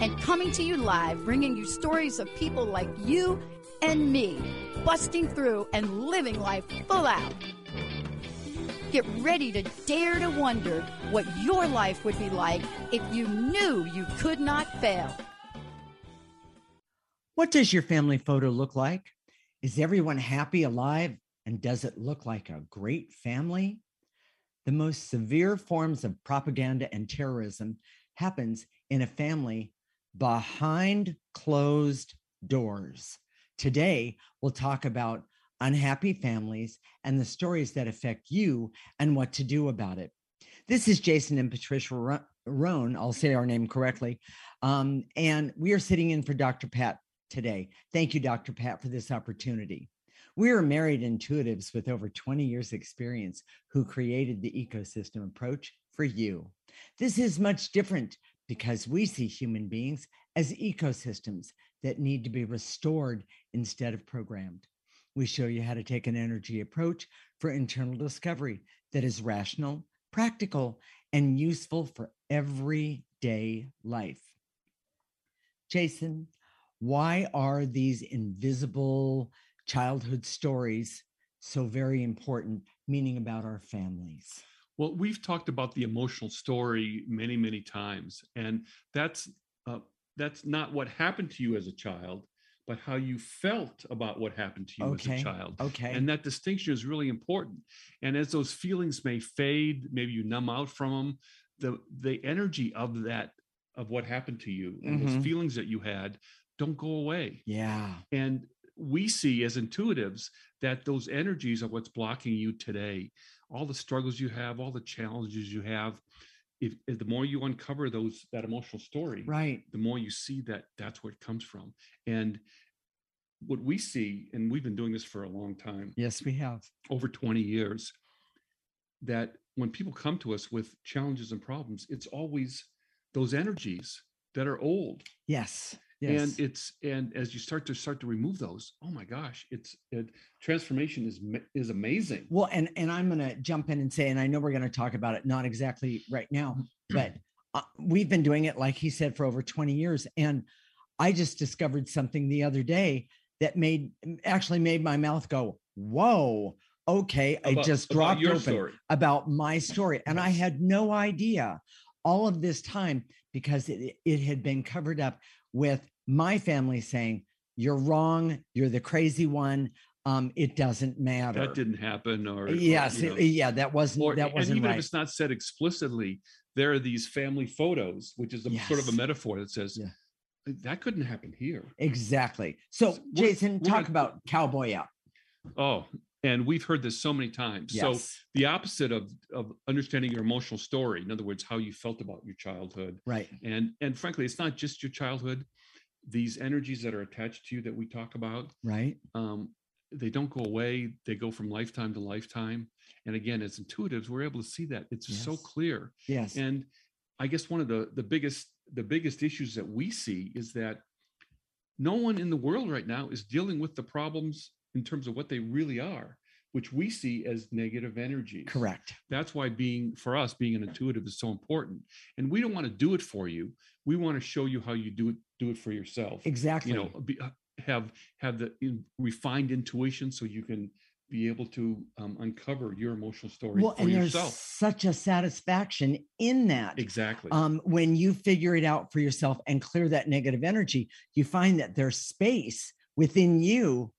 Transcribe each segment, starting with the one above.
and coming to you live, bringing you stories of people like you and me, busting through and living life full out. Get ready to dare to wonder what your life would be like if you knew you could not fail. What does your family photo look like? Is everyone happy, alive, and does it look like a great family? The most severe forms of propaganda and terrorism happens in a family behind closed doors. Today, we'll talk about unhappy families and the stories that affect you and what to do about it. This is Jason and Patricia Roan. I'll say our name correctly. Um, and we are sitting in for Dr. Pat today. Thank you, Dr. Pat, for this opportunity. We are married intuitives with over 20 years' experience who created the ecosystem approach for you. This is much different because we see human beings as ecosystems that need to be restored instead of programmed. We show you how to take an energy approach for internal discovery that is rational, practical, and useful for everyday life. Jason, why are these invisible childhood stories so very important, meaning about our families? Well, we've talked about the emotional story many, many times, and that's uh, that's not what happened to you as a child, but how you felt about what happened to you okay. as a child. Okay. And that distinction is really important. And as those feelings may fade, maybe you numb out from them, the the energy of that of what happened to you and mm-hmm. those feelings that you had don't go away. Yeah. And we see as intuitives that those energies are what's blocking you today. All the struggles you have all the challenges you have if, if, the more you uncover those that emotional story right. the more you see that that's where it comes from. And what we see and we've been doing this for a long time. Yes we have. Over 20 years that when people come to us with challenges and problems it's always those energies that are old. Yes Yes. and it's and as you start to start to remove those oh my gosh it's it, transformation is is amazing well and and i'm going to jump in and say and i know we're going to talk about it not exactly right now but uh, we've been doing it like he said for over 20 years and i just discovered something the other day that made actually made my mouth go whoa okay about, i just dropped open story. about my story and yes. i had no idea all of this time because it, it had been covered up with my family saying, You're wrong, you're the crazy one. Um, it doesn't matter. That didn't happen, or yes, or, you know, yeah, that wasn't or, that wasn't and even right. if it's not said explicitly, there are these family photos, which is a, yes. sort of a metaphor that says yeah. that couldn't happen here. Exactly. So, so Jason, we're, talk we're, about cowboy up. Oh, and we've heard this so many times. Yes. So the opposite of of understanding your emotional story, in other words, how you felt about your childhood, right? And and frankly, it's not just your childhood these energies that are attached to you that we talk about right. um, they don't go away they go from lifetime to lifetime. And again as intuitives we're able to see that. It's yes. so clear. Yes. And i guess one of the the biggest the biggest issues that we see is that no one in the world right now is dealing with the problems in terms of what they really are which we see as negative energy. Correct. That's why being for us being an intuitive is so important. And we don't want to do it for you. We want to show you how you do it do it for yourself. Exactly. You know, be, uh, have have the in, refined intuition so you can be able to um, uncover your emotional story well, for and yourself. There's such a satisfaction in that. Exactly. Um, when you figure it out for yourself and clear that negative energy, you find that there's space within you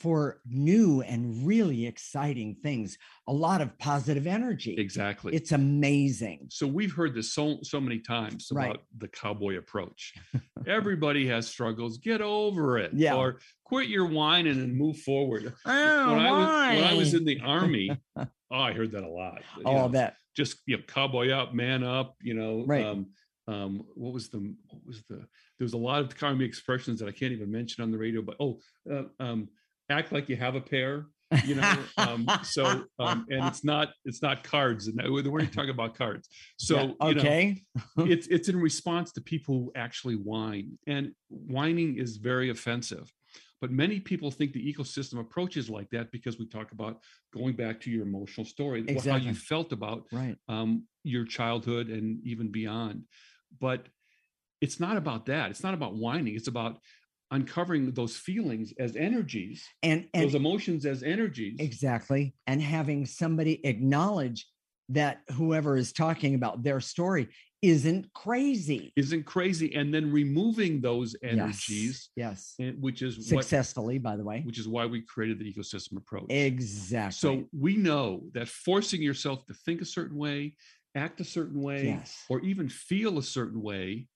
for new and really exciting things a lot of positive energy. Exactly. It's amazing. So we've heard this so so many times about right. the cowboy approach. Everybody has struggles. Get over it yeah. or quit your whining and move forward. Oh, when, I was, when i was in the army oh i heard that a lot all know, that just you know cowboy up man up you know right. um, um, what was the what was the there's a lot of common expressions that I can't even mention on the radio, but oh, uh, um, act like you have a pair, you know. um, so um, and it's not it's not cards, and we're not talking about cards. So Yeah, you know, okay. it's it's in response to people who actually whine, and whining is very offensive. But many people think the ecosystem approach is like that because we talk about going back to your emotional story, what- how you felt about right. um, your childhood and even beyond. But it's not about that. It's not about whining. It's about uncovering those feelings as energies, And and those emotions as energies. Exactly. And having somebody acknowledge that whoever is talking about their story isn't crazy. Isn't crazy, and then removing those energies, Yes. and- which is what, Successfully, by the way. which is why we created the ecosystem approach. Exactly. So we know that forcing yourself to think a certain way, act a certain way, yes. or even feel a certain way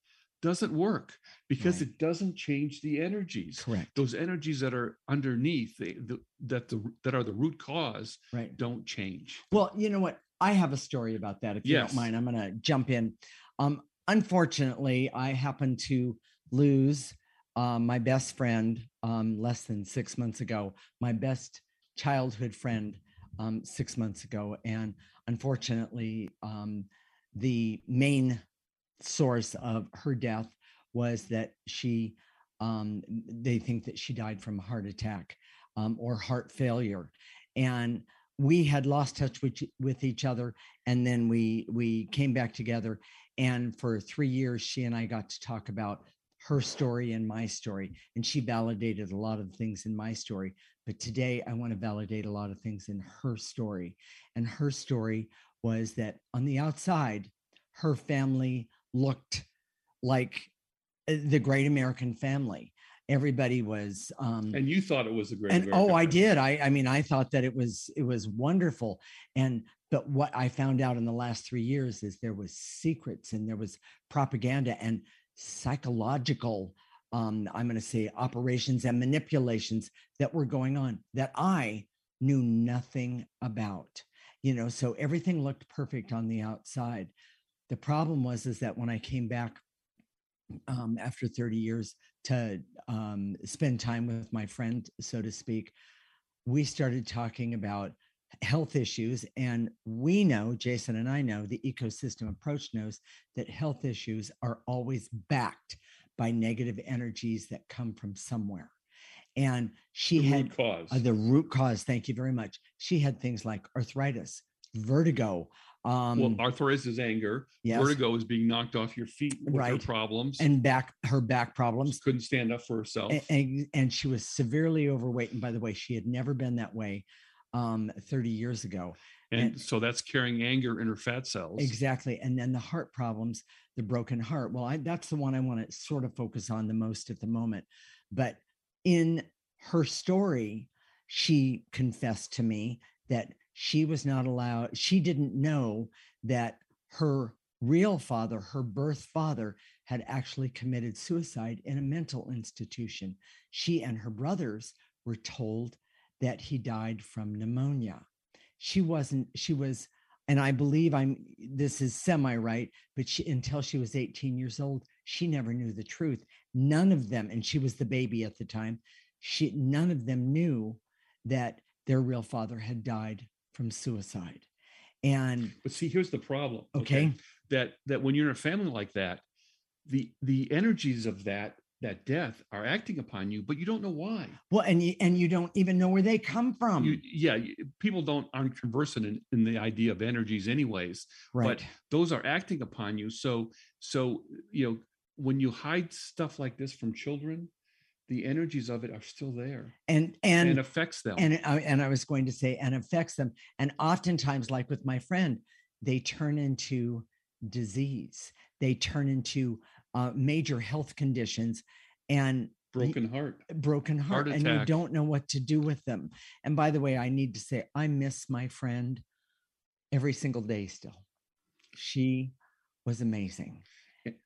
doesn't work because Right. it doesn't change the energies. Correct. Those energies that are underneath the, the, that the that are the root cause Right. don't change. Well, you know what? I have a story about that. If you Yes. don't mind, I'm going to jump in. Um, unfortunately, I happened to lose um, my best friend um, less than six months ago, my best childhood friend um, six months ago. And unfortunately, um, the main source of her death was that she, um, they think that she died from a heart attack um, or heart failure. And we had lost touch with, with each other and then we we came back together and for three years she and i got to talk about her story and my story and she validated a lot of things in my story but today i want to validate a lot of things in her story and her story was that on the outside her family looked like uh, the great american family. Everybody was um And you thought it was a great. and American oh i did. I i mean i thought that it was it was wonderful. And but what i found out in the last three years is there was secrets and there was propaganda and psychological um i'm going to say operations and manipulations that were going on that i knew nothing about you know? So everything looked perfect on the outside the problem was is that when i came back um, after 30 years to um, spend time with my friend, so to speak, we started talking about health issues. And we know, Jason and I know, the ecosystem approach knows that health issues are always backed by negative energies that come from somewhere. And she The had root uh, the root cause. Thank you very much. She had things like arthritis, vertigo. Um, well, arthritis is anger. yes, Vertigo is being knocked off your feet with her Right. problems. and back her back problems. couldn't stand up for herself. a- and, and she was severely overweight. And by the way, she had never been that way um, 30 years ago. and and- so that's carrying anger in her fat cells. Exactly. And then the heart problems, the broken heart. Well, I, that's the one I want to sort of focus on the most at the moment. But in her story, she confessed to me that she was not allowed, she didn't know that her real father, her birth father, had actually committed suicide in a mental institution. She and her brothers were told that he died from pneumonia. She wasn't, she was and I believe I'm this is semi right, but she until she was 18 years old, she never knew the truth. None of them, and she was the baby at the time, she none of them knew that their real father had died from suicide. And But see, here's the problem. okay, That that when you're in a family like that, the the energies of that that death are acting upon you, but you don't know why. well, and you and you don't even know where they come from. you, yeah, people don't aren't conversant in, in the idea of energies, anyways. right. But those are acting upon you. So so you know when you hide stuff like this from children, the energies of it are still there and and, and affects them. and I, and I was going to say and affects them. And oftentimes like with my friend they turn into disease. They turn into uh, major health conditions and Broken heart. broken heart, Heart and you don't know what to do with them. And by the way i need to say i miss my friend every single day still. She was amazing.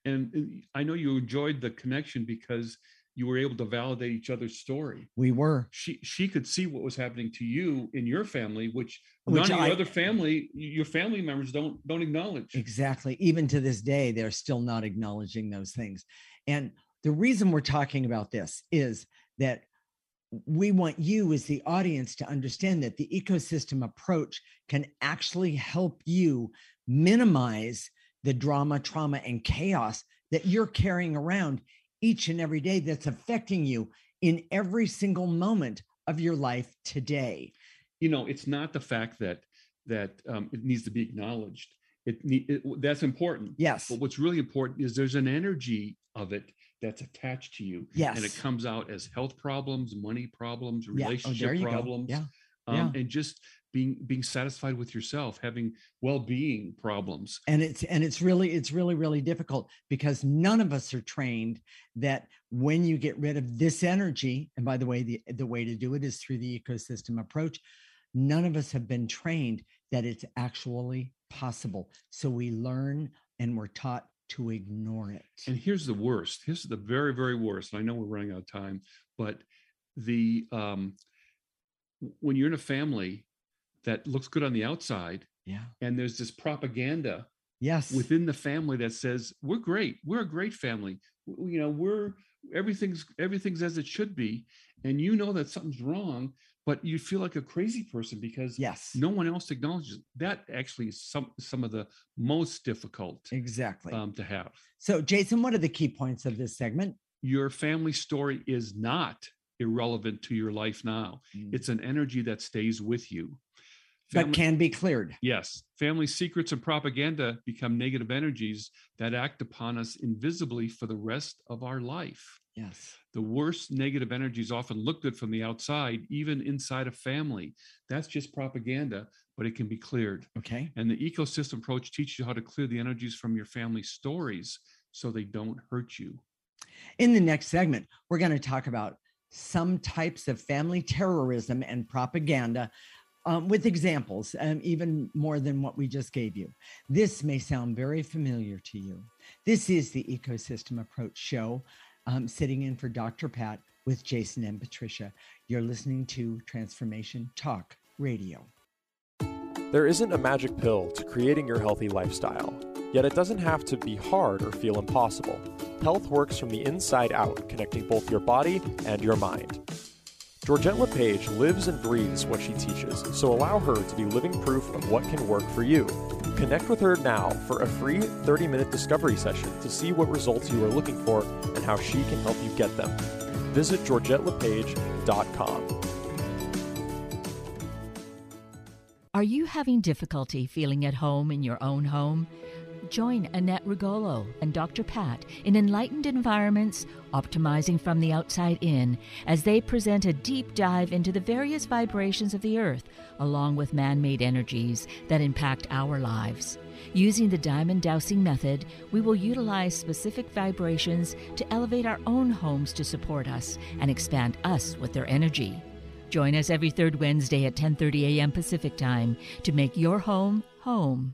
And uh, I know you enjoyed the connection because you were able to validate each other's story. we were She she could see what was happening to you in your family, which, Which none of your other family, your family members don't don't acknowledge. Exactly. Even to this day, they're still not acknowledging those things. And the reason we're talking about this is that we want you as the audience to understand that the ecosystem approach can actually help you minimize the drama, trauma, and chaos that you're carrying around each and every day that's affecting you in every single moment of your life today. You know, it's not the fact that that um, it needs to be acknowledged. It, it that's important. Yes. But what's really important is there's an energy of it that's attached to you. Yes. And it comes out as health problems, money problems, Yeah. Oh, relationship problems. Yeah. Um, and just being being satisfied with yourself, having well-being problems. and it's and it's really it's really really difficult because none of us are trained that when you get rid of this energy and by the way the the way to do it is through the ecosystem approach none of us have been trained that it's actually possible so we learn and we're taught to ignore it And here's the worst. Here's the very, very worst. And I know we're running out of time, but the um when you're in a family that looks good on the outside yeah. and there's this propaganda yes. within the family that says we're great. We're a great family. You know we're everything's everything's as it should be and you know that something's wrong but you feel like a crazy person because yes. no one else acknowledges that actually is some some of the most difficult exactly. um, to have. So jason what are the key points of this segment? Your family story is not irrelevant to your life now. Mm. it's an energy that stays with you but can be cleared Yes, family secrets and propaganda become negative energies that act upon us invisibly for the rest of our life. yes The worst negative energies often look good from the outside, even inside a family. That's just propaganda, but it can be cleared. okay And the ecosystem approach teaches you how to clear the energies from your family stories so they don't hurt you. In the next segment, we're going to talk about some types of family terrorism and propaganda um, with examples, um, even more than what we just gave you. This may sound very familiar to you. This is the Ecosystem Approach Show, um, sitting in for Dr. Pat with Jason and Patricia. You're listening to Transformation Talk Radio. There isn't a magic pill to creating your healthy lifestyle, yet it doesn't have to be hard or feel impossible. Health works from the inside out, connecting both your body and your mind. Georgette LePage lives and breathes what she teaches, so allow her to be living proof of what can work for you. Connect with her now for a free 30 minute discovery session to see what results you are looking for and how she can help you get them. Visit georgettelepage.com. Are you having difficulty feeling at home in your own home? Join Annette Rigolo and Dr. Pat in Enlightened Environments, Optimizing from the Outside In, as they present a deep dive into the various vibrations of the earth, along with man made energies that impact our lives. Using the diamond dowsing method, we will utilize specific vibrations to elevate our own homes to support us and expand us with their energy. Join us every third Wednesday at 10:30 a.m. Pacific Time to make your home home.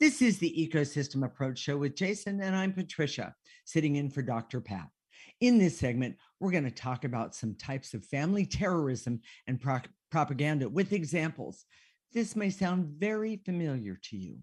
This is the Ecosystem Approach Show with Jason, and I'm Patricia, sitting in for Dr. Pat. In this segment, we're going to talk about some types of family terrorism and pro- propaganda with examples. This may sound very familiar to you.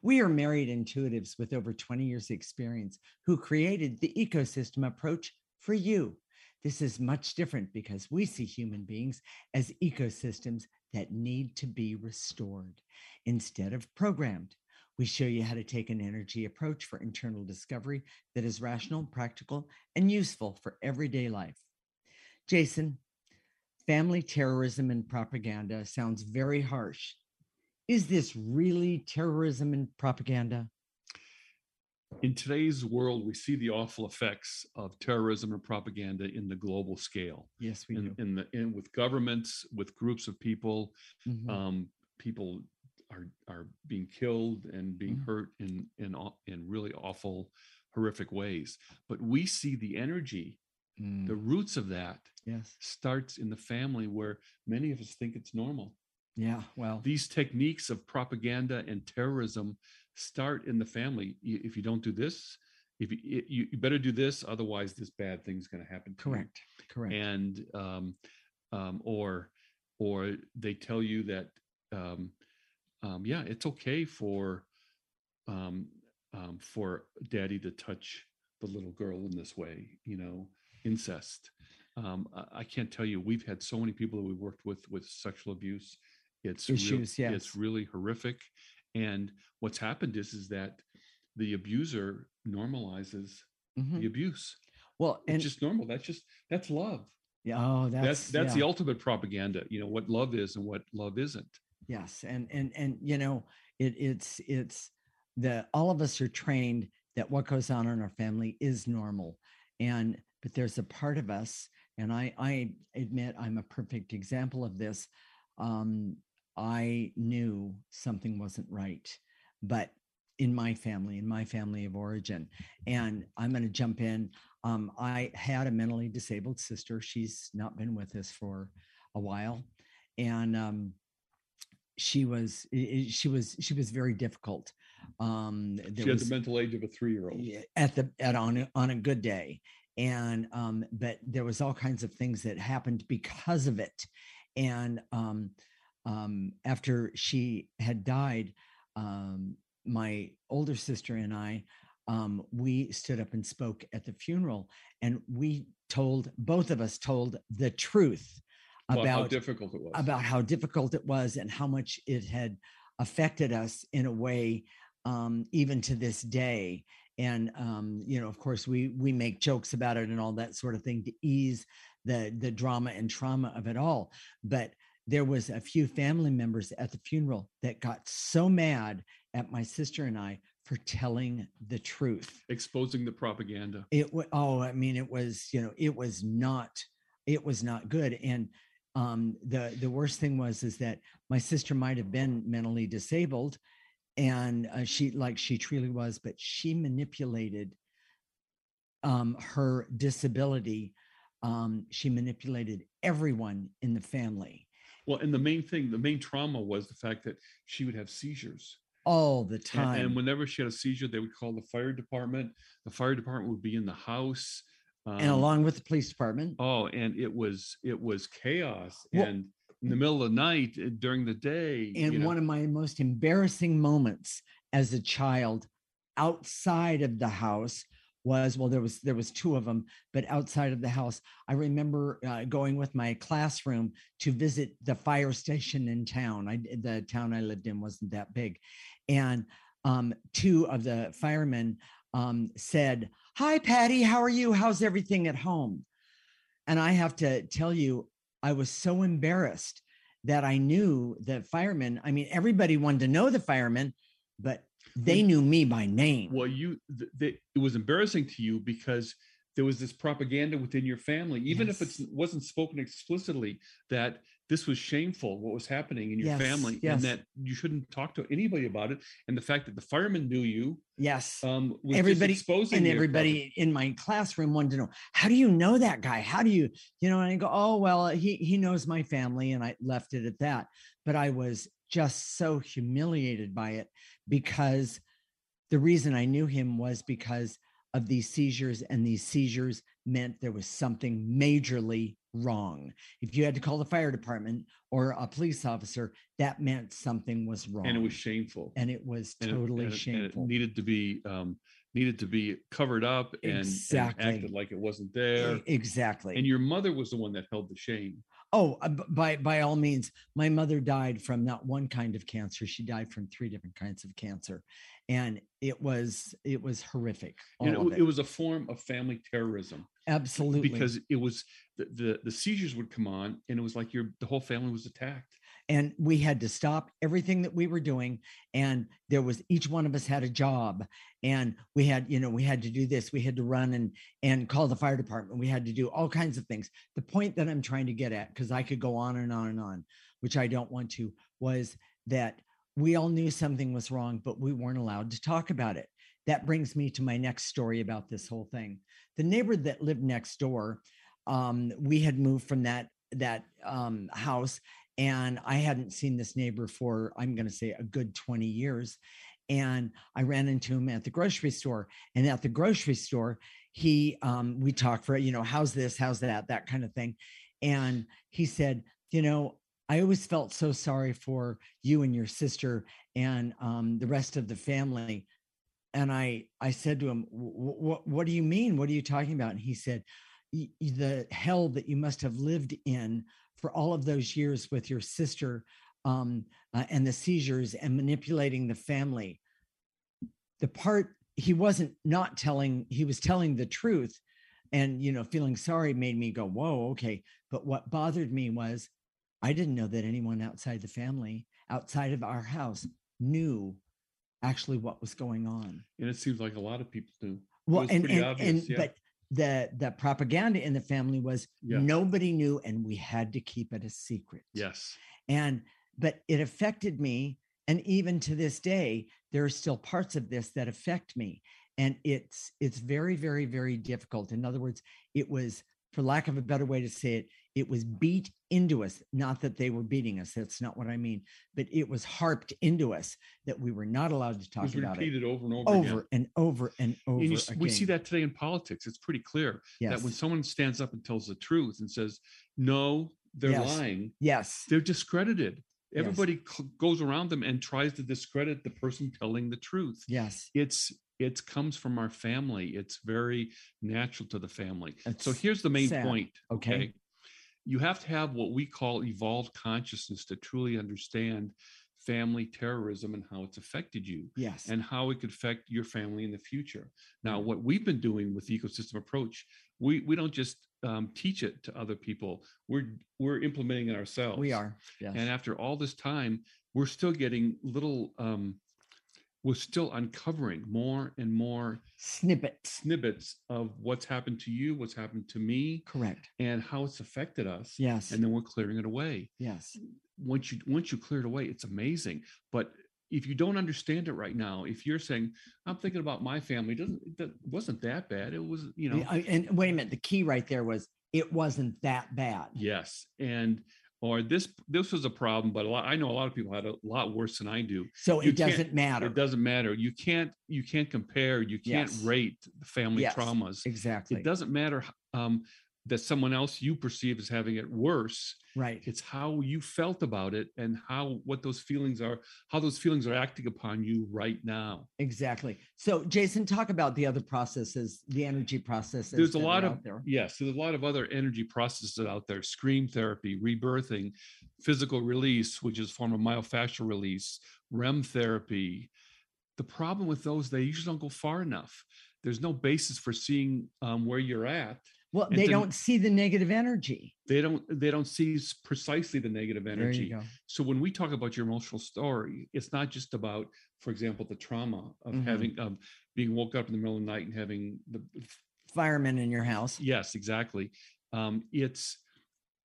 We are married intuitives with over 20 years' experience who created the ecosystem approach for you. This is much different because we see human beings as ecosystems that need to be restored instead of programmed. We show you how to take an energy approach for internal discovery that is rational, practical, and useful for everyday life. Jason, family terrorism and propaganda sounds very harsh. Is this really terrorism and propaganda? In today's world, we see the awful effects of terrorism and propaganda in the global scale. Yes, we in, do. in the in with governments, with groups of people, Mhm. um, people are are being killed and being Mhm. hurt in in in really awful, horrific ways. But we see the energy, Mm, the roots of that yes. starts in the family, where many of us think it's normal. Yeah. Well, These techniques of propaganda and terrorism start in the family. If you don't do this, if you you, you better do this, otherwise this bad thing's going to happen. To correct. Correct. and um, um, or or they tell you that um, um, yeah, it's okay for um, um, for daddy to touch the little girl in this way, you know, incest. Um, I, I can't tell you. We've had so many people that we've worked with with sexual abuse. It's real- Issues, yes. It's really horrific. And what's happened is is that the abuser normalizes Mhm. the abuse. Well, It's just normal. That's just that's love. yeah, oh, That's that's that's, the ultimate propaganda. You know what love is and what love isn't. Yes and and and you know it it's it's the all of us are trained that what goes on in our family is normal and but there's a part of us and i i admit i'm a perfect example of this um i knew something wasn't right but in my family in my family of origin and i'm going to jump in um i had a mentally disabled sister she's not been with us for a while and um she was i- i- she was she was very difficult um there She had was the mental age of a three-year-old. at the at on on a good day and um but there was all kinds of things that happened because of it and um um after she had died um my older sister and i um we stood up and spoke at the funeral and we told both of us told the truth About, how difficult it was. about how difficult it was and how much it had affected us in a way um, even to this day and um, you know of course we we make jokes about it and all that sort of thing to ease the the drama and trauma of it all but there was a few family members at the funeral that got so mad at my sister and i for telling the truth exposing the propaganda. it was oh i mean it was you know it was not it was not good and um the the worst thing was is that my sister might have been mentally disabled and uh, she like she truly was but she manipulated um her disability um she manipulated everyone in the family Well, and the main thing, the main trauma was the fact that she would have seizures. all the And, time and whenever she had a seizure, they would call the fire department. The fire department would be in the house. And um, along with the police department. Oh, and it was it was chaos. Well- and in the middle of the night, uh, during the day, and you know, one of my most embarrassing moments as a child outside of the house was well there was there was two of them but outside of the house i remember uh, going with my classroom to visit the fire station in town. I the town i lived in wasn't that big. And um, two of the firemen um, said hi patty how are you how's everything at home and i have to tell you i was so embarrassed that I knew the firemen. I mean, everybody wanted to know the firemen, but they knew me by name. well, you th- th- it was embarrassing to you because there was this propaganda within your family, even if it wasn't spoken explicitly, that this was shameful what was happening in your Yes, family, yes. and that you shouldn't talk to anybody about it. And the fact that the firemen knew you, Yes. um, everybody and everybody in my classroom wanted to know how do you know that guy how do you you know and i go oh well he he knows my family and i left it at that but i was just so humiliated by it because the reason i knew him was because of these seizures and these seizures meant there was something majorly wrong if you had to call the fire department or a police officer that meant something was wrong and it was shameful. and it was it- totally and it- and it shameful needed to be um, needed to be covered up and, and acted like it wasn't there. exactly And your mother was the one that held the shame. Oh, uh, by by all means, my mother died from not one kind of cancer. She died from three different kinds of cancer, and it was it was horrific. And of it, it was a form of family terrorism absolutely because it was the, the the seizures would come on and it was like your the whole family was attacked. And we had to stop everything that we were doing and there was each one of us had a job and we had you know we had to do this we had to run and and call the fire department we had to do all kinds of things. The point that i'm trying to get at because i could go on and on and on which i don't want to was that we all knew something was wrong but we weren't allowed to talk about it. That brings me to my next story about this whole thing. The neighbor that lived next door um, we had moved from that that um, house and I hadn't seen this neighbor for I'm going to say a good 20 years and I ran into him at the grocery store and at the grocery store he um we talked for you know how's this? How's that? that kind of thing and he said you know I always felt so sorry for you and your sister and um the rest of the family and I I said to him what what do you mean? What are you talking about? and he said "Y- y- the hell that you must have lived in for all of those years with your sister um, uh, and the seizures and manipulating the family. The part he wasn't not telling, he was telling the truth and, you know, feeling sorry made me go, whoa, okay. But what bothered me was I didn't know that anyone outside the family, outside of our house, knew actually what was going on. And it seems like a lot of people do. Well, and pretty and, obvious, and yeah. but the the propaganda in the family was Yeah. nobody knew, and we had to keep it a secret. Yes. And but it affected me, and even to this day, there are still parts of this that affect me, and it's it's very very very difficult. In other words, it was, for lack of a better way to say it, it was beat into us. Not that they were beating us. That's not what I mean. But it was harped into us that we were not allowed to It talk was about it repeated over and over, again. and over and over and you, we see that today in politics. It's pretty clear Yes. that when someone stands up and tells the truth and says, no, they're Yes. lying, yes. they're discredited. Yes. Everybody cl- goes around them and tries to discredit the person telling the truth. Yes. It's it comes from our family. It's very natural to the family. so here's the main sad. point. Okay. You have to have what we call evolved consciousness to truly understand family terrorism and how it's affected you Yes. and how it could affect your family in the future. Now, Mm-hmm. what we've been doing with the ecosystem approach, we we don't just um, teach it to other people. We're we're implementing it ourselves. we are. Yes. And after all this time, we're still getting little. Um, we're still uncovering more and more Snippets. snippets of what's happened to you, what's happened to me, Correct. and how it's affected us. Yes. And then we're clearing it away yes. once you once you clear it away it's amazing but if you don't understand it right now if you're saying i'm thinking about my family doesn't that wasn't that bad it was you know And wait a minute. The key right there was it wasn't that bad. yes and or this this was a problem but a lot i know a lot of people had a lot worse than i do So You it doesn't matter. it doesn't matter you can't you can't compare you can't Yes. rate the family Yes, traumas Exactly. it doesn't matter um, that someone else you perceive as having it worse Right. it's how you felt about it and how what those feelings are how those feelings are acting upon you right now Exactly. So Jason, talk about the other processes, the energy processes. there's a lot of there. yes there's a lot of other energy processes out there scream therapy rebirthing physical release which is a form of myofascial release rem therapy the problem with those they usually don't go far enough there's no basis for seeing um, where you're at Well, they don't see the negative energy. they don't they don't see precisely the negative energy so when we talk about your emotional story it's not just about for example the trauma of Mhm. having of being woke up in the middle of the night and having the firemen in your house. Yes, exactly. Um, it's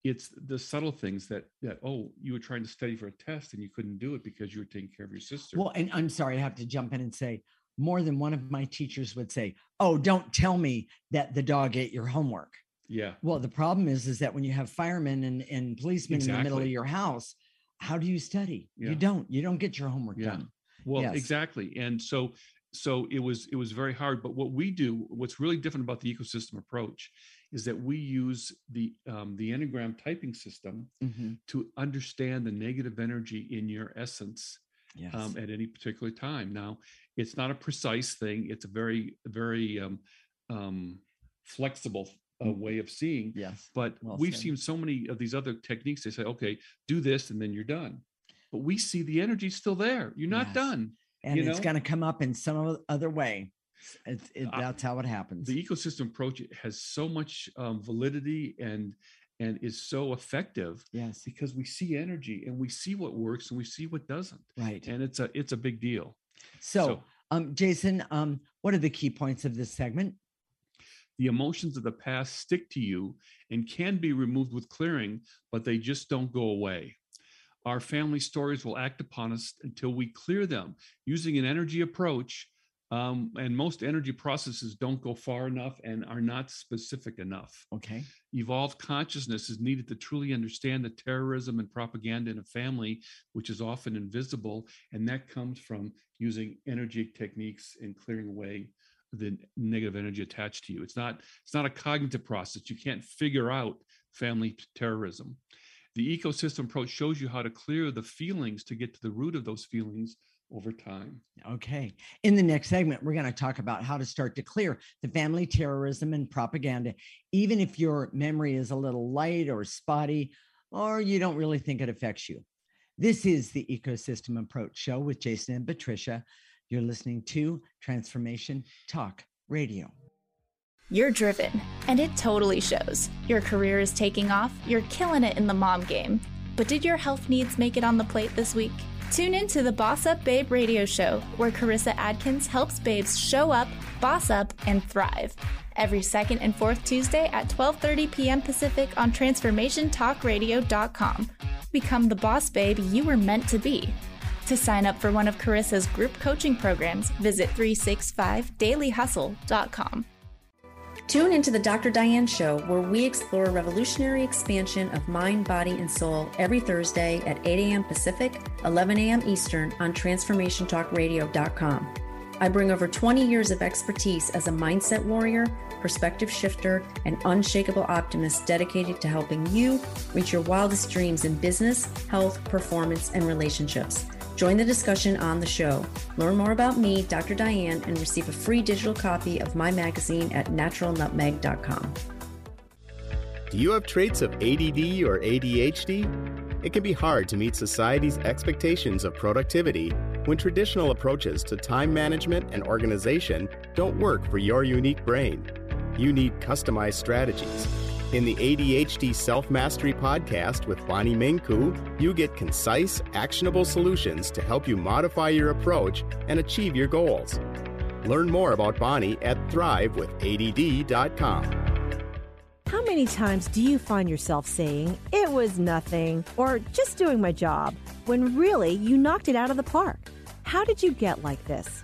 it's the subtle things that that oh you were trying to study for a test and you couldn't do it because you were taking care of your sister. Well, and I'm sorry, I have to jump in and say more than one of my teachers would say, "Oh, don't tell me that the dog ate your homework." yeah, Well, the problem is, is that when you have firemen and, and policemen in the middle of your house, how do you study? Yeah. You don't. You don't get your homework Yeah. done. Well, Yes. exactly. And so so it was it was very hard. But what we do, what's really different about the ecosystem approach is that we use the um, the Enneagram typing system Mhm. to understand the negative energy in your essence Yes. um, at any particular time. Now, it's not a precise thing. It's a very, very um, um, flexible uh, Mm. way of seeing. yes. But Well we've said. seen so many of these other techniques. They say, okay, do this and then you're done. But we see the energy still there. You're not Yes. done. And you it's going to come up in some other way. It's, it, that's how it happens. The ecosystem approach has so much um, validity and and is so effective yes. because we see energy and we see what works and we see what doesn't. Right. And it's a it's a big deal. So, so- um, Jason, um, what are the key points of this segment? the emotions of the past stick to you and can be removed with clearing, but they just don't go away. Our family stories will act upon us until we clear them using an energy approach. Um, and most energy processes don't go far enough and are not specific enough. Okay. Evolved consciousness is needed to truly understand the terrorism and propaganda in a family, which is often invisible. And that comes from using energy techniques and clearing away the negative energy attached to you. It's not, it's not a cognitive process. You can't figure out family terrorism. The ecosystem approach shows you how to clear the feelings to get to the root of those feelings over time. Okay. In the next segment, we're going to talk about how to start to clear the family terrorism and propaganda, even if your memory is a little light or spotty, or you don't really think it affects you. This is the Ecosystem Approach Show with Jason and Patricia. You're listening to Transformation Talk Radio. You're driven, and it totally shows. Your career is taking off, you're killing it in the mom game. But did your health needs make it on the plate this week? Tune in to the Boss Up Babe radio show, where Carissa Adkins helps babes show up, boss up, and thrive. Every second and fourth Tuesday at 12:30 p.m. Pacific on transformationtalkradio.com. Become the boss babe you were meant to be. To sign up for one of Carissa's group coaching programs, visit 365dailyhustle.com. Tune into the Dr. Diane Show, where we explore revolutionary expansion of mind, body, and soul every Thursday at 8 a.m. Pacific, 11 a.m. Eastern on TransformationTalkRadio.com. I bring over 20 years of expertise as a mindset warrior, perspective shifter, and unshakable optimist dedicated to helping you reach your wildest dreams in business, health, performance, and relationships. Join the discussion on the show. Learn more about me, Dr. Diane, and receive a free digital copy of my magazine at naturalnutmeg.com. Do you have traits of ADD or ADHD? It can be hard to meet society's expectations of productivity when traditional approaches to time management and organization don't work for your unique brain. You need customized strategies. In the ADHD Self Mastery podcast with Bonnie Mincu, you get concise, actionable solutions to help you modify your approach and achieve your goals. Learn more about Bonnie at thrivewithadd.com. How many times do you find yourself saying, it was nothing, or just doing my job, when really you knocked it out of the park? How did you get like this?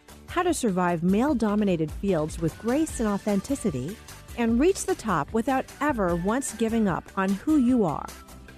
how to survive male dominated fields with grace and authenticity, and reach the top without ever once giving up on who you are.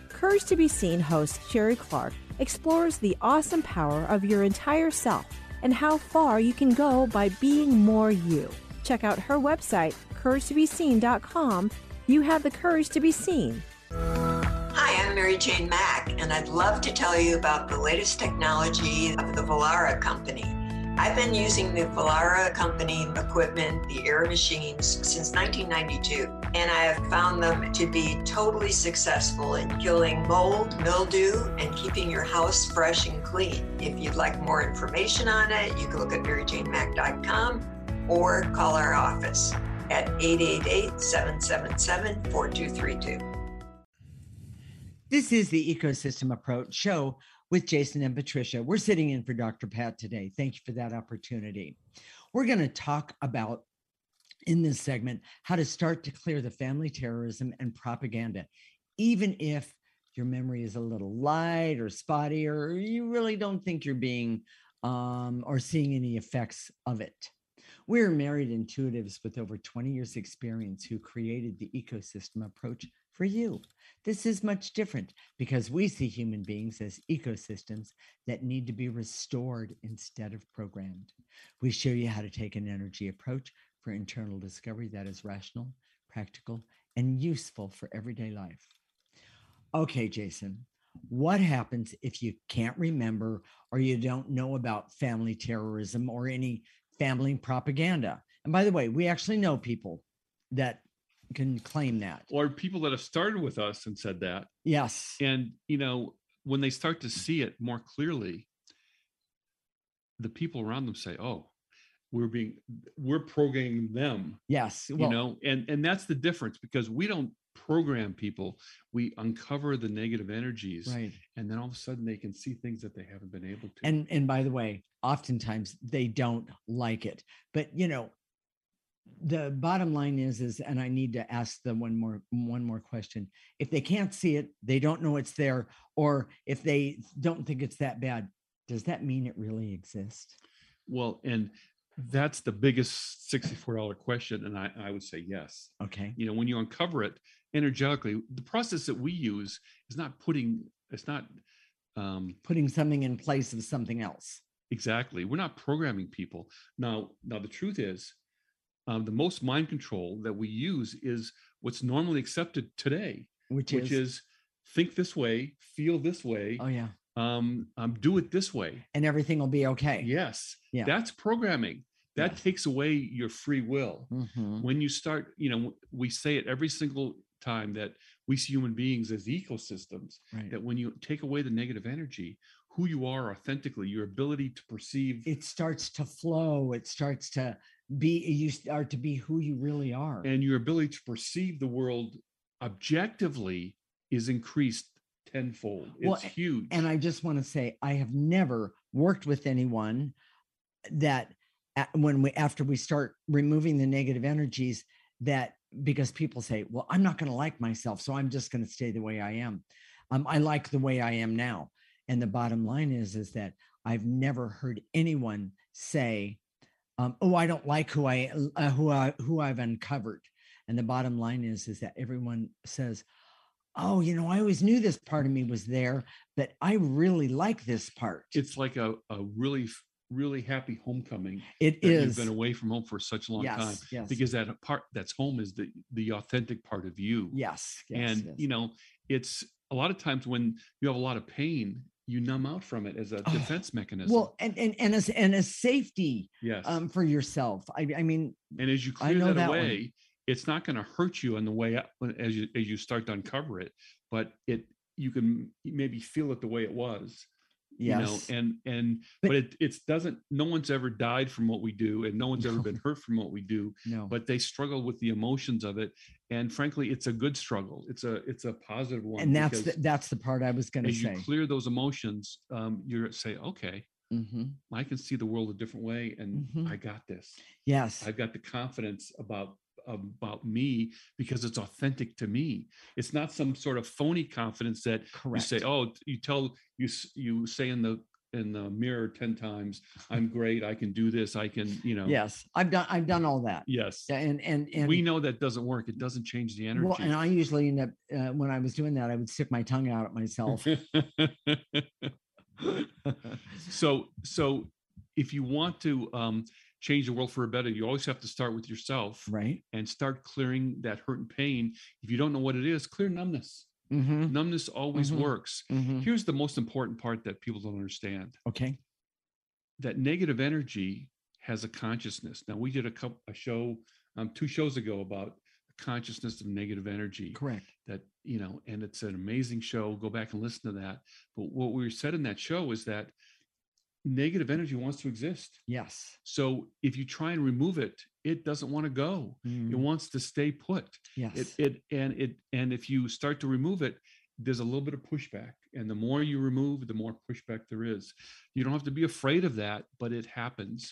Courage to Be Seen host Sherry Clark explores the awesome power of your entire self and how far you can go by being more you. Check out her website, couragetobeseen.com. You have the courage to be seen. Hi, I'm Mary Jane Mack, and I'd love to tell you about the latest technology of the Vollara company. I've been using the Vollara company equipment, the air machines, since 1992, and I have found them to be totally successful in killing mold, mildew, and keeping your house fresh and clean. If you'd like more information on it, you can look at maryjanemack.com or call our office at 888 777 4232. This is the Ecosystem Approach show with Jason and Patricia. We're sitting in for Dr. Pat today. Thank you for that opportunity. We're going to talk about in this segment how to start to clear the family terrorism and propaganda, even if your memory is a little light or spotty, or you really don't think you're being um, or seeing any effects of it. We're married intuitives with over 20 years' experience who created the ecosystem approach for you. This is much different because we see human beings as ecosystems that need to be restored instead of programmed. We show you how to take an energy approach for internal discovery that is rational, practical, and useful for everyday life. Okay, Jason, what happens if you can't remember or you don't know about family terrorism or any family propaganda? And by the way, we actually know people that can claim that. Or people that have started with us and said that. Yes. And, you know, when they start to see it more clearly, the people around them say, oh, we're being we're programming them yes well, you know and and that's the difference because we don't program people we uncover the negative energies right and then all of a sudden they can see things that they haven't been able to and and by the way oftentimes they don't like it but you know the bottom line is is and i need to ask them one more one more question. If they can't see it they don't know it's there or if they don't think it's that bad does that mean it really exists? Well and that's the biggest $64 question and I, I would say yes. Okay. You know when you uncover it energetically the process that we use is not putting it's not um, putting something in place of something else. Exactly. We're not programming people. Now now the truth is um, the most mind control that we use is what's normally accepted today, which, which is? is think this way, feel this way. Oh yeah. Um, um, do it this way, and everything will be okay. Yes. Yeah. That's programming. That takes away your free will. Mm-hmm. When you start, you know, we say it every single time that we see human beings as ecosystems. Right. That when you take away the negative energy, who you are authentically, your ability to perceive, it starts to flow. It starts to be you are to be who you really are. And your ability to perceive the world objectively is increased tenfold. It's well, huge. and i just want to say i have never worked with anyone that when we after we start removing the negative energies that because people say well i'm not going to like myself so i'm just going to stay the way i am. Um, i like the way i am now. And the bottom line is is that i've never heard anyone say um, oh i don't like who i uh, who i who i've uncovered and the bottom line is is that everyone says oh you know i always knew this part of me was there but i really like this part it's like a, a really really happy homecoming It is. you've been away from home for such a long yes, time yes. because that part that's home is the the authentic part of you yes, yes and you know it's a lot of times when you have a lot of pain you numb out from it as a defense oh, mechanism. Well, and and and as and a safety, yes, um, for yourself. I, I mean, and as you clear that, that, away, one. it's not going to hurt you on the way up as you as you start to uncover it, but it you can maybe feel it the way it was. Yes. You know, and and but, but it it doesn't. No one's ever died from what we do, and no one's ever been hurt from what we do. No. But they struggle with the emotions of it, and frankly, it's a good struggle. It's a it's a positive one. And that's the, that's the part I was going to say. you clear those emotions, um, you say, okay, mm-hmm. I can see the world a different way, and mm-hmm. I got this. Yes, I've got the confidence about about me because it's authentic to me. It's not some sort of phony confidence that Correct. you say, oh, you tell you you say in the in the mirror 10 times i'm great i can do this i can you know? Yes i've done i've done all that. Yes. And and and we know that doesn't work it doesn't change the energy. well, and i usually end up uh, when i was doing that i would stick my tongue out at myself. So so if you want to um change the world for a better you always have to start with yourself right and start clearing that hurt and pain if you don't know what it is clear numbness mm-hmm. numbness always mm-hmm. works mm-hmm. here's the most important part that people don't understand okay that negative energy has a consciousness. Now we did a couple a show um, two shows ago about the consciousness of negative energy. Correct. That you know, and it's an amazing show. Go back and listen to that. But what we said in that show is that negative energy wants to exist. Yes. So if you try and remove it, it doesn't want to go. It Mm, wants to stay put. yes. It it and it and if you start to remove it, there's a little bit of pushback. And the more you remove, the more pushback there is. You don't have to be afraid of that, but it happens.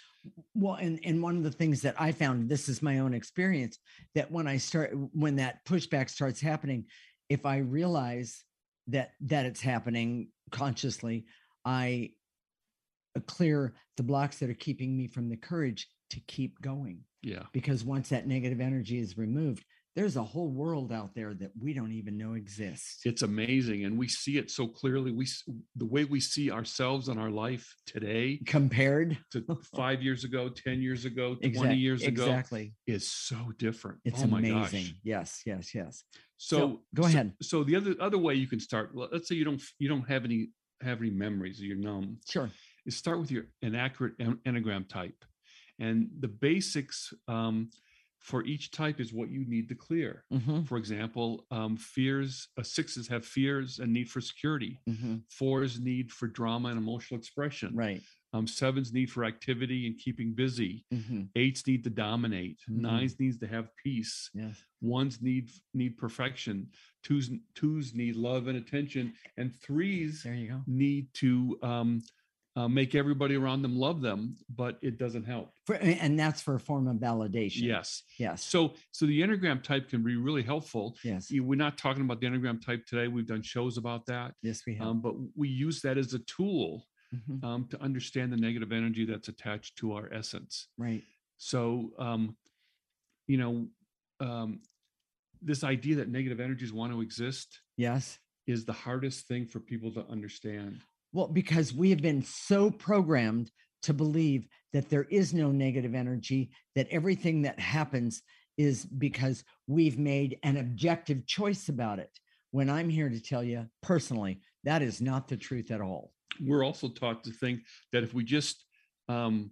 Well, and and one of the things that I found, this is my own experience, that when I start when that pushback starts happening, if I realize that that it's happening consciously, I Uh, clear the blocks that are keeping me from the courage to keep going. Yeah. Because once that negative energy is removed, there's a whole world out there that we don't even know exists. It's amazing. And we see it so clearly. We the way we see ourselves and our life today Compared to five years ago, 10 years ago, 20 Exact- years ago exactly. is so different. It's oh my amazing. Yes, yes, yes. So, So, go ahead. So, the other other way you can start, let- let's say you don't you don't have any have any memories or you're numb. Sure. Is start with your an accurate enneagram type, and the basics um, for each type is what you need to clear. Mhm. For example, um, fears. Uh, sixes have fears and need for security. Mhm. Fours need for drama and emotional expression. Right. Um, sevens need for activity and keeping busy. Mhm. Eights need to dominate. Mhm. Nines needs to have peace. Yes. Ones need need perfection. Twos twos need love and attention, and threes There you go. need to um, uh, make everybody around them love them, but it doesn't help. For, and that's for a form of validation. Yes. Yes. So so the enneagram type can be really helpful. Yes. We're not talking about the enneagram type today. We've done shows about that. Yes, we have. Um, but we use that as a tool Mhm. um, to understand the negative energy that's attached to our essence. Right. So, um, you know, um, this idea that negative energies want to exist Yes. is the hardest thing for people to understand. Well, because we have been so programmed to believe that there is no negative energy, that everything that happens is because we've made an objective choice about it. When I'm here to tell you personally, that is not the truth at all. We're also taught to think that if we just um,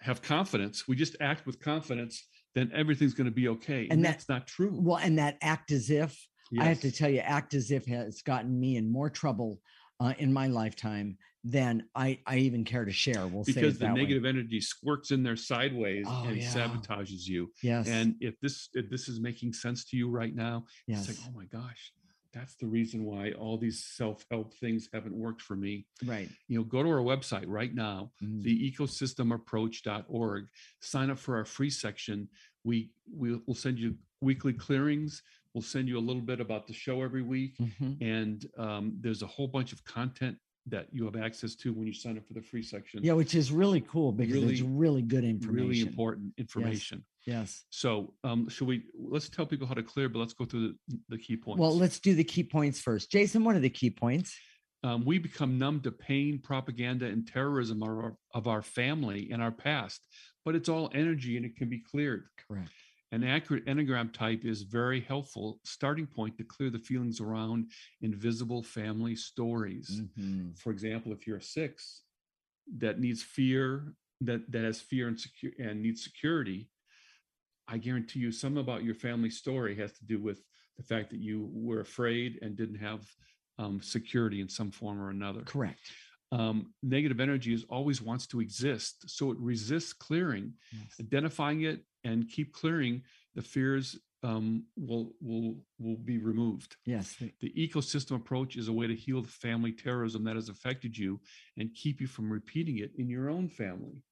have confidence, we just act with confidence, then everything's going to be okay. And, And that- that's not true. Well, and that act as if, I have to tell you, act as if has gotten me in more trouble uh, in my lifetime than I, I even care to share. We'll say because the that way. negative energy squirts in there sideways Oh, and yeah. sabotages you. Yes. And if this if this is making sense to you right now, it's like, oh my gosh, that's the reason why all these self-help things haven't worked for me. Right. You know, go to our website right now, Mm. the ecosystemapproach.org, sign up for our free section. We we will send you weekly clearings. We'll send you a little bit about the show every week. Mhm. And um, there's a whole bunch of content that you have access to when you sign up for the free section Yeah, which is really cool because it's Really- really good information. really important information. Yes. So, um, should we let's tell people how to clear, but let's go through the, the key points. Well, let's do the key points first. Jason, what are the key points? um, we become numb to pain, propaganda, and terrorism of our, of our family and our past, but it's all energy and it can be cleared. Correct. An accurate enneagram type is very helpful starting point to clear the feelings around invisible family stories. Mhm. For example, if you're a six that needs fear, that that has fear and secure and needs security, I guarantee you some about your family story has to do with the fact that you were afraid and didn't have um, security in some form or another. Correct. Um, negative energy is always wants to exist, so it resists clearing. Yes. Identifying it and keep clearing the fears um, will will will be removed. Yes. the- ecosystem approach is a way to heal the family terrorism that has affected you and keep you from repeating it in your own family.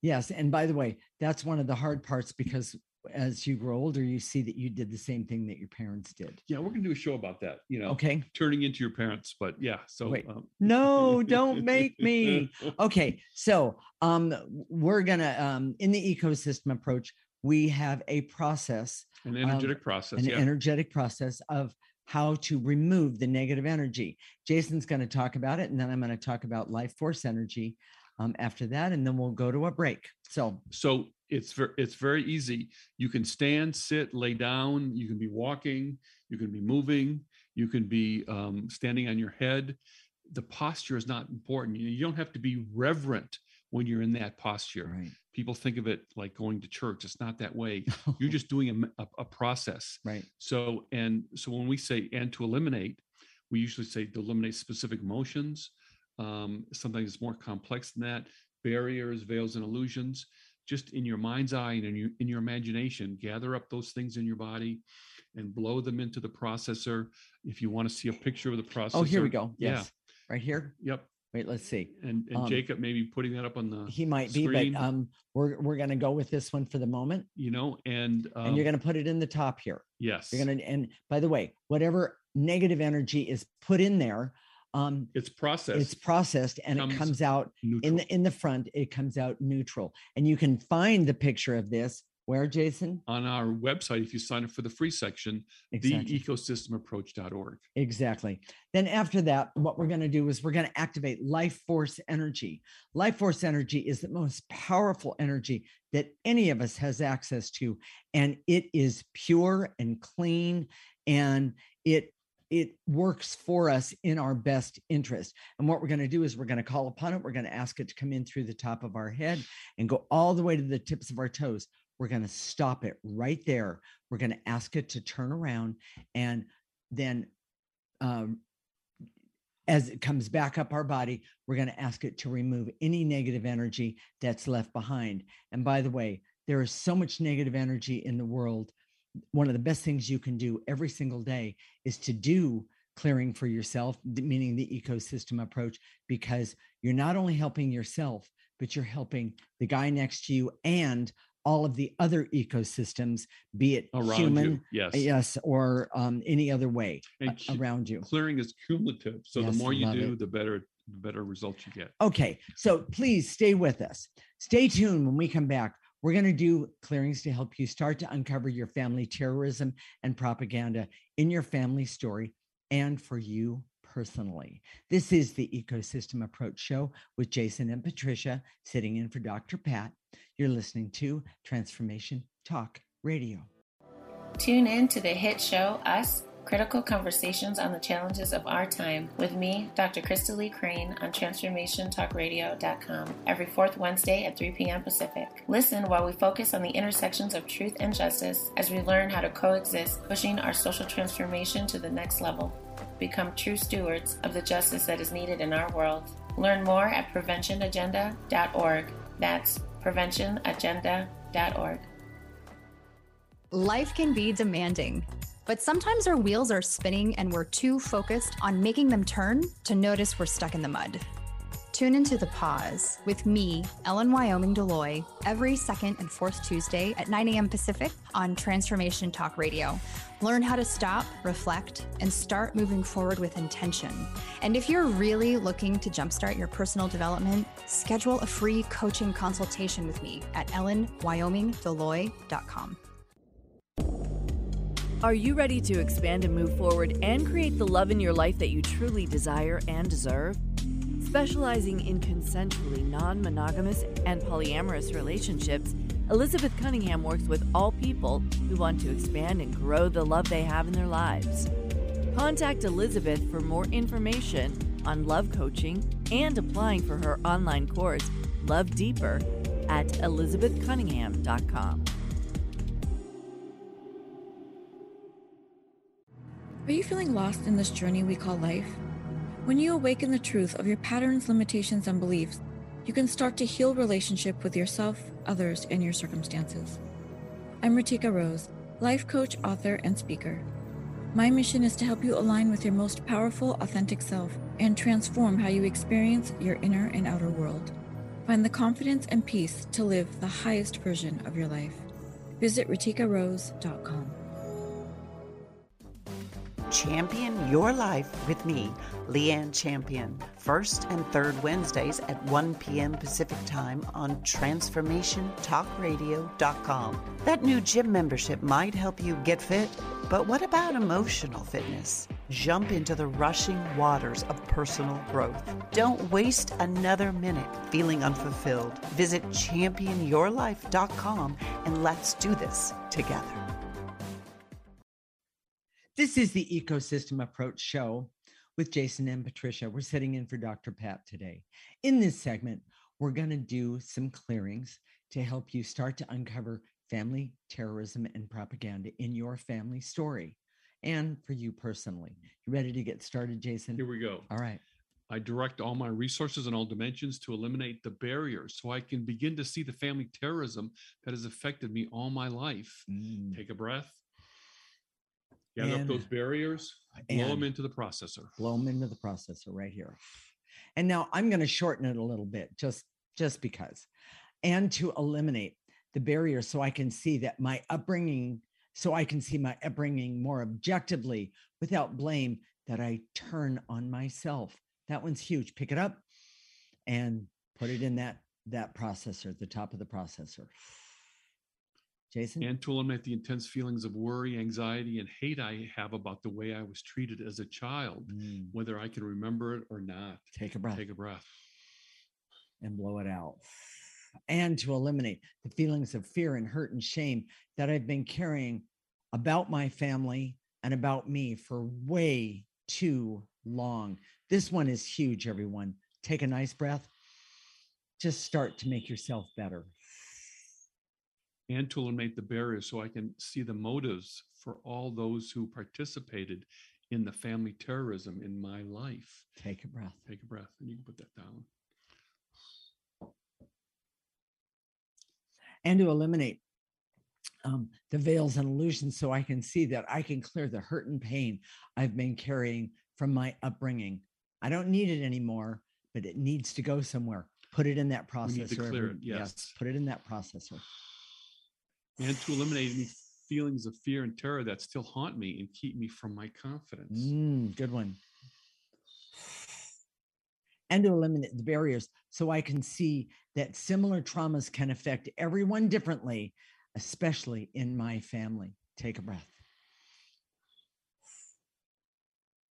Yes. And by the way, that's one of the hard parts because as you grow older, you see that you did the same thing that your parents did. Yeah, we're gonna do a show about that. You know, Okay. turning into your parents. But yeah, so Wait. um, No, don't make me. Okay. So um we're gonna um in the ecosystem approach, we have a process An of- energetic process. an yeah. energetic process of how to remove the negative energy. Jason's going to talk about it, and then I'm going to talk about life force energy um, after that, and then we'll go to a break. So, so it's very it's very easy you can stand sit lay down you can be walking you can be moving you can be um, standing on your head the posture is not important you, you don't have to be reverent when you're in that posture. Right. People think of it like going to church. It's not that way. You're just doing a process. Right. So and so when we say and to eliminate, we usually say to eliminate specific emotions. Um, sometimes it's more complex than that. Barriers, veils, and illusions. Just in your mind's eye and in your in your imagination, gather up those things in your body and blow them into the processor. If you want to see a picture of the processor. Oh, here we go. Yeah. Yes. Right here. Yep. Wait, let's see. And and Um, Jacob maybe putting that up on the He might be, screen, but um, we're we're gonna go with this one for the moment, you know, and um, and you're gonna put it in the top here. yes, You're gonna and by the way, whatever negative energy is put in there, um, it's processed. it's processed and Comes it comes out in the in the front. It comes out neutral, and you can find the picture of this where, Jason? on our website if you sign up for the free section, Exactly. theecosystemapproach.org. Exactly. Then after that, what we're going to do is we're going to activate life force energy. Life force energy is the most powerful energy that any of us has access to, and it is pure and clean, and it it works for us in our best interest. And what we're going to do is we're going to call upon it. We're going to ask it to come in through the top of our head and go all the way to the tips of our toes. We're going to stop it right there. We're going to ask it to turn around and then um, as it comes back up our body, we're going to ask it to remove any negative energy that's left behind. And by the way, there is so much negative energy in the world. One of the best things you can do every single day is to do clearing for yourself, meaning the ecosystem approach, because you're not only helping yourself, but you're helping the guy next to you and all of the other ecosystems, be it Around you, human, yes. yes, or um, any other way And cu- around you. Clearing is cumulative. So Yes, the more you do, it. the better the better results you get. Okay, so please stay with us. Stay tuned when we come back. We're going to do clearings to help you start to uncover your family terrorism and propaganda in your family story and for you personally. This is the Ecosystem Approach Show with Jason and Patricia sitting in for Dr. Pat. You're listening to Transformation Talk Radio. Tune in to the hit show Us Critical Conversations on the Challenges of Our Time with me, Dr. Krista Lee Crane, on TransformationTalkRadio.com every fourth Wednesday at 3 p.m. Pacific. Listen while we focus on the intersections of truth and justice as we learn how to coexist, pushing our social transformation to the next level. Become true stewards of the justice that is needed in our world. Learn more at preventionagenda.org. That's preventionagenda.org. Life can be demanding, but sometimes our wheels are spinning and we're too focused on making them turn to notice we're stuck in the mud. Tune into The Pause with me, Ellen Wyoming Deloy, every second and fourth Tuesday at 9 a.m. Pacific on Transformation Talk Radio. Learn how to stop, reflect, and start moving forward with intention. And if you're really looking to jumpstart your personal development, schedule a free coaching consultation with me at ellenwyomingdeloy.com. Are you ready to expand and move forward and create the love in your life that you truly desire and deserve? Specializing in consensually non monogamous and polyamorous relationships, Elizabeth Cunningham works with all people who want to expand and grow the love they have in their lives. Contact Elizabeth for more information on love coaching and applying for her online course, Love Deeper, at elizabethcunningham.com. Are you feeling lost in this journey we call life? When you awaken the truth of your patterns, limitations, and beliefs, you can start to heal relationship with yourself, others, and your circumstances. I'm Ratika Rose, life coach, author, and speaker. My mission is to help you align with your most powerful, authentic self and transform how you experience your inner and outer world. Find the confidence and peace to live the highest version of your life. Visit ratikarose.com. Champion Your Life with me, Leanne Champion, first and third Wednesdays at 1 p.m. Pacific Time on TransformationTalkRadio.com. That new gym membership might help you get fit, but what about emotional fitness? Jump into the rushing waters of personal growth. Don't waste another minute feeling unfulfilled. Visit championyourlife.com and let's do this together. This is the Ecosystem Approach Show with Jason and Patricia. We're sitting in for Dr. Pat today. In this segment, we're going to do some clearings to help you start to uncover family terrorism and propaganda in your family story and for you personally. You ready to get started, Jason? Here we go. All right. I direct all my resources in all dimensions to eliminate the barriers so I can begin to see the family terrorism that has affected me all my life. Mm. Take a breath. Gather up those barriers, blow them into the processor. blow them into the processor right here. And now I'm going to shorten it a little bit just just because. And to eliminate the barrier so I can see that my upbringing so I can see my upbringing more objectively without blame that I turn on myself. That one's huge. Pick it up and put it in that that processor at the top of the processor. Jason? And to eliminate the intense feelings of worry, anxiety, and hate I have about the way I was treated as a child, Mm, whether I can remember it or not. take a breath. Take a breath. and blow it out. And to eliminate the feelings of fear and hurt and shame that I've been carrying about my family and about me for way too long. This one is huge, everyone. Take a nice breath. Just start to make yourself better. And to eliminate the barriers so I can see the motives for all those who participated in the family terrorism in my life. Take a breath. Take a breath, and you can put that down. And to eliminate um, the veils and illusions so I can see that I can clear the hurt and pain I've been carrying from my upbringing. I don't need it anymore, but it needs to go somewhere. Put it in that We processor. need to clear it, yes. Put it in that processor. And to eliminate any feelings of fear and terror that still haunt me and keep me from my confidence. Mm, good one. And to eliminate the barriers so I can see that similar traumas can affect everyone differently, especially in my family. Take a breath.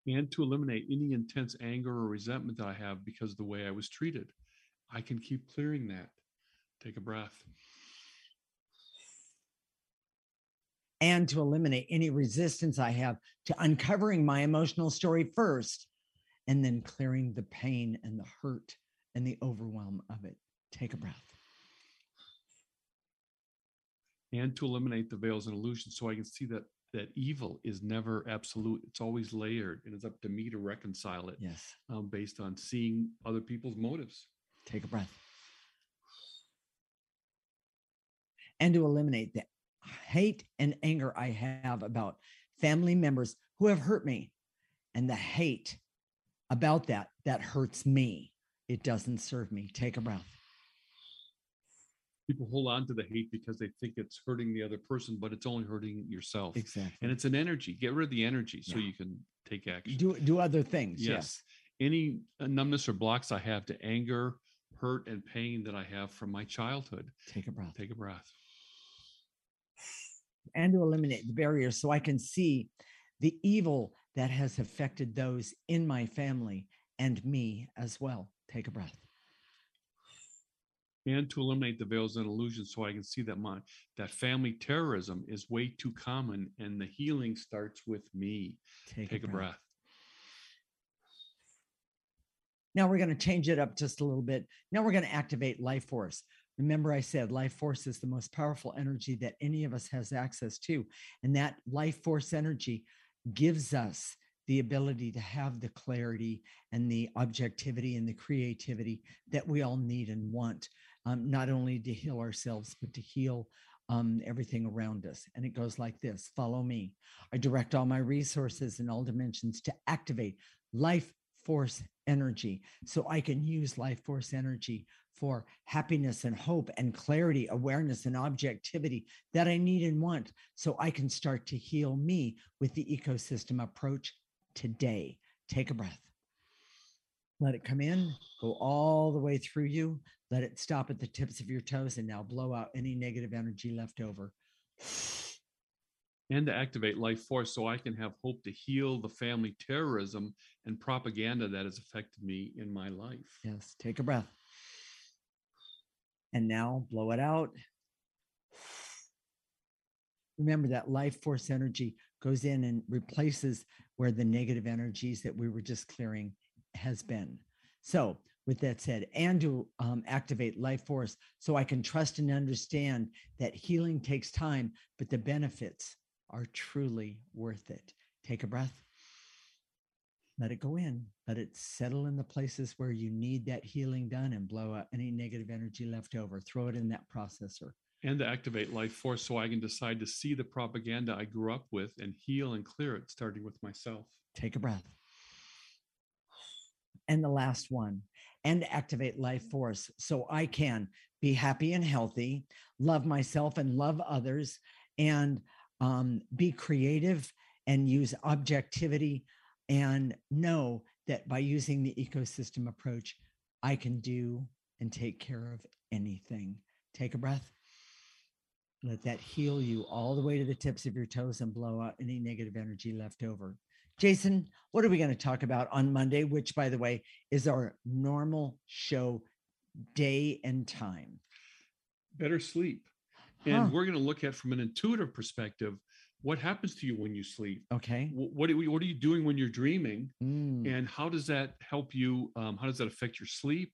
And to eliminate any intense anger or resentment that I have because of the way I was treated. I can keep clearing that. Take a breath. And to eliminate any resistance I have to uncovering my emotional story first and then clearing the pain and the hurt and the overwhelm of it. Take a breath. and to eliminate the veils and illusions so I can see that that evil is never absolute. It's always layered, and it's up to me to reconcile it Yes. um, based on seeing other people's motives. Take a breath. And to eliminate the hate and anger I have about family members who have hurt me and the hate about that that hurts me. It doesn't serve me. Take a breath. People hold on to the hate because they think it's hurting the other person, but it's only hurting yourself. Exactly. And it's an energy. Get rid of the energy so Yeah. you can take action. Do do other things. yes. yes. Any uh, numbness or blocks I have to anger, hurt, and pain that I have from my childhood. Take a breath. Take a breath. And to eliminate the barriers so I can see the evil that has affected those in my family and me as well. Take a breath. and to eliminate the veils and illusions so I can see that my that family terrorism is way too common and the healing starts with me. Take, Take a breath. Now we're going to change it up just a little bit. Now we're going to activate life force. Remember, I said life force is the most powerful energy that any of us has access to. And that life force energy gives us the ability to have the clarity and the objectivity and the creativity that we all need and want, um, not only to heal ourselves, but to heal um, everything around us. And it goes like this follow me. I direct all my resources in all dimensions to activate life force energy so I can use life force energy for happiness and hope and clarity, awareness and objectivity that I need and want so I can start to heal me with the ecosystem approach today. Take a breath. Let it come in, go all the way through you. Let it stop at the tips of your toes and now blow out any negative energy left over. And to activate life force so I can have hope to heal the family terrorism and propaganda that has affected me in my life. Yes, take a breath. And now blow it out. Remember that life force energy goes in and replaces where the negative energies that we were just clearing has been. So with that said, and to um, activate life force so I can trust and understand that healing takes time, but the benefits are truly worth it. Take a breath. Let it go in, let it settle in the places where you need that healing done and blow out any negative energy left over. Throw it in that processor. And to activate life force so I can decide to see the propaganda I grew up with and heal and clear it, starting with myself. Take a breath. And the last one, and activate life force so I can be happy and healthy, love myself and love others, and um, be creative and use objectivity and know that by using the ecosystem approach, I can do and take care of anything. Take a breath. Let that heal you all the way to the tips of your toes and blow out any negative energy left over. Jason, what are we going to talk about on Monday, which, by the way, is our normal show day and time? Better sleep. And Huh. we're going to look at from an intuitive perspective what happens to you when you sleep. Okay. Wh- What what are you doing when you're dreaming? Mm. And how does that help you? Um, how does that affect your sleep?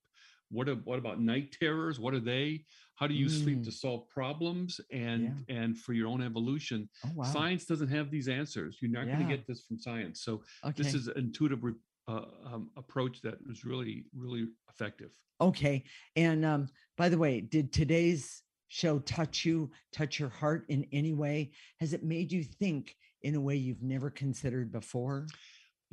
What, a- what about night terrors? What are they? How do you sleep to Mm. solve problems and and for your own evolution? Oh, wow. Science doesn't have these answers. You're not going to get this from science. So this is an intuitive re- uh, um, approach that is really really effective. Okay. And um, by the way, did today's show touch you, touch your heart in any way? Has it made you think in a way you've never considered before?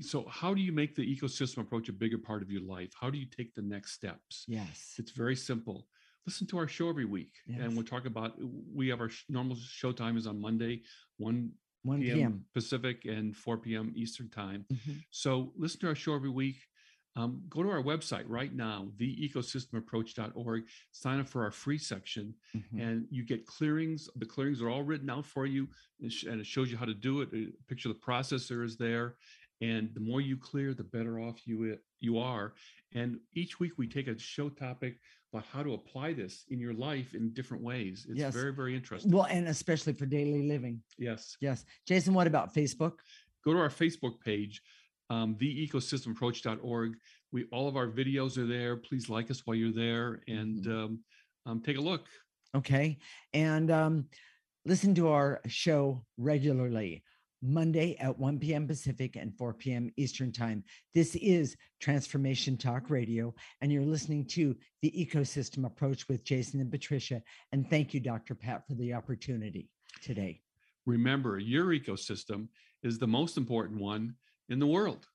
So, how do you make the ecosystem approach a bigger part of your life? How do you take the next steps? Yes. It's very simple. Listen to our show every week, Yes. and we'll talk about. We have our normal show time is on Monday, one 1 p.m. Pacific and 4 p.m. Eastern time. Mhm. So listen to our show every week. Um, go to our website right now, theecosystemapproach.org. Sign up for our free section, Mhm. and you get clearings. The clearings are all written out for you, and sh- and it shows you how to do it. A picture of the processor is there, and the more you clear, the better off you you are. And each week we take a show topic about how to apply this in your life in different ways. It's Yes. very very interesting. Well, and especially for daily living. yes. Yes. Jason, what about Facebook? go to our Facebook page, um, theecosystemapproach.org. We all of our videos are there. Please like us while you're there and um, um, take a look. Okay. And um, listen to our show regularly. Monday at 1 p.m. Pacific and 4 p.m. Eastern Time. This is Transformation Talk Radio, and you're listening to the Ecosystem Approach with Jason and Patricia. And thank you, Dr. Pat, for the opportunity today. Remember, your ecosystem is the most important one in the world.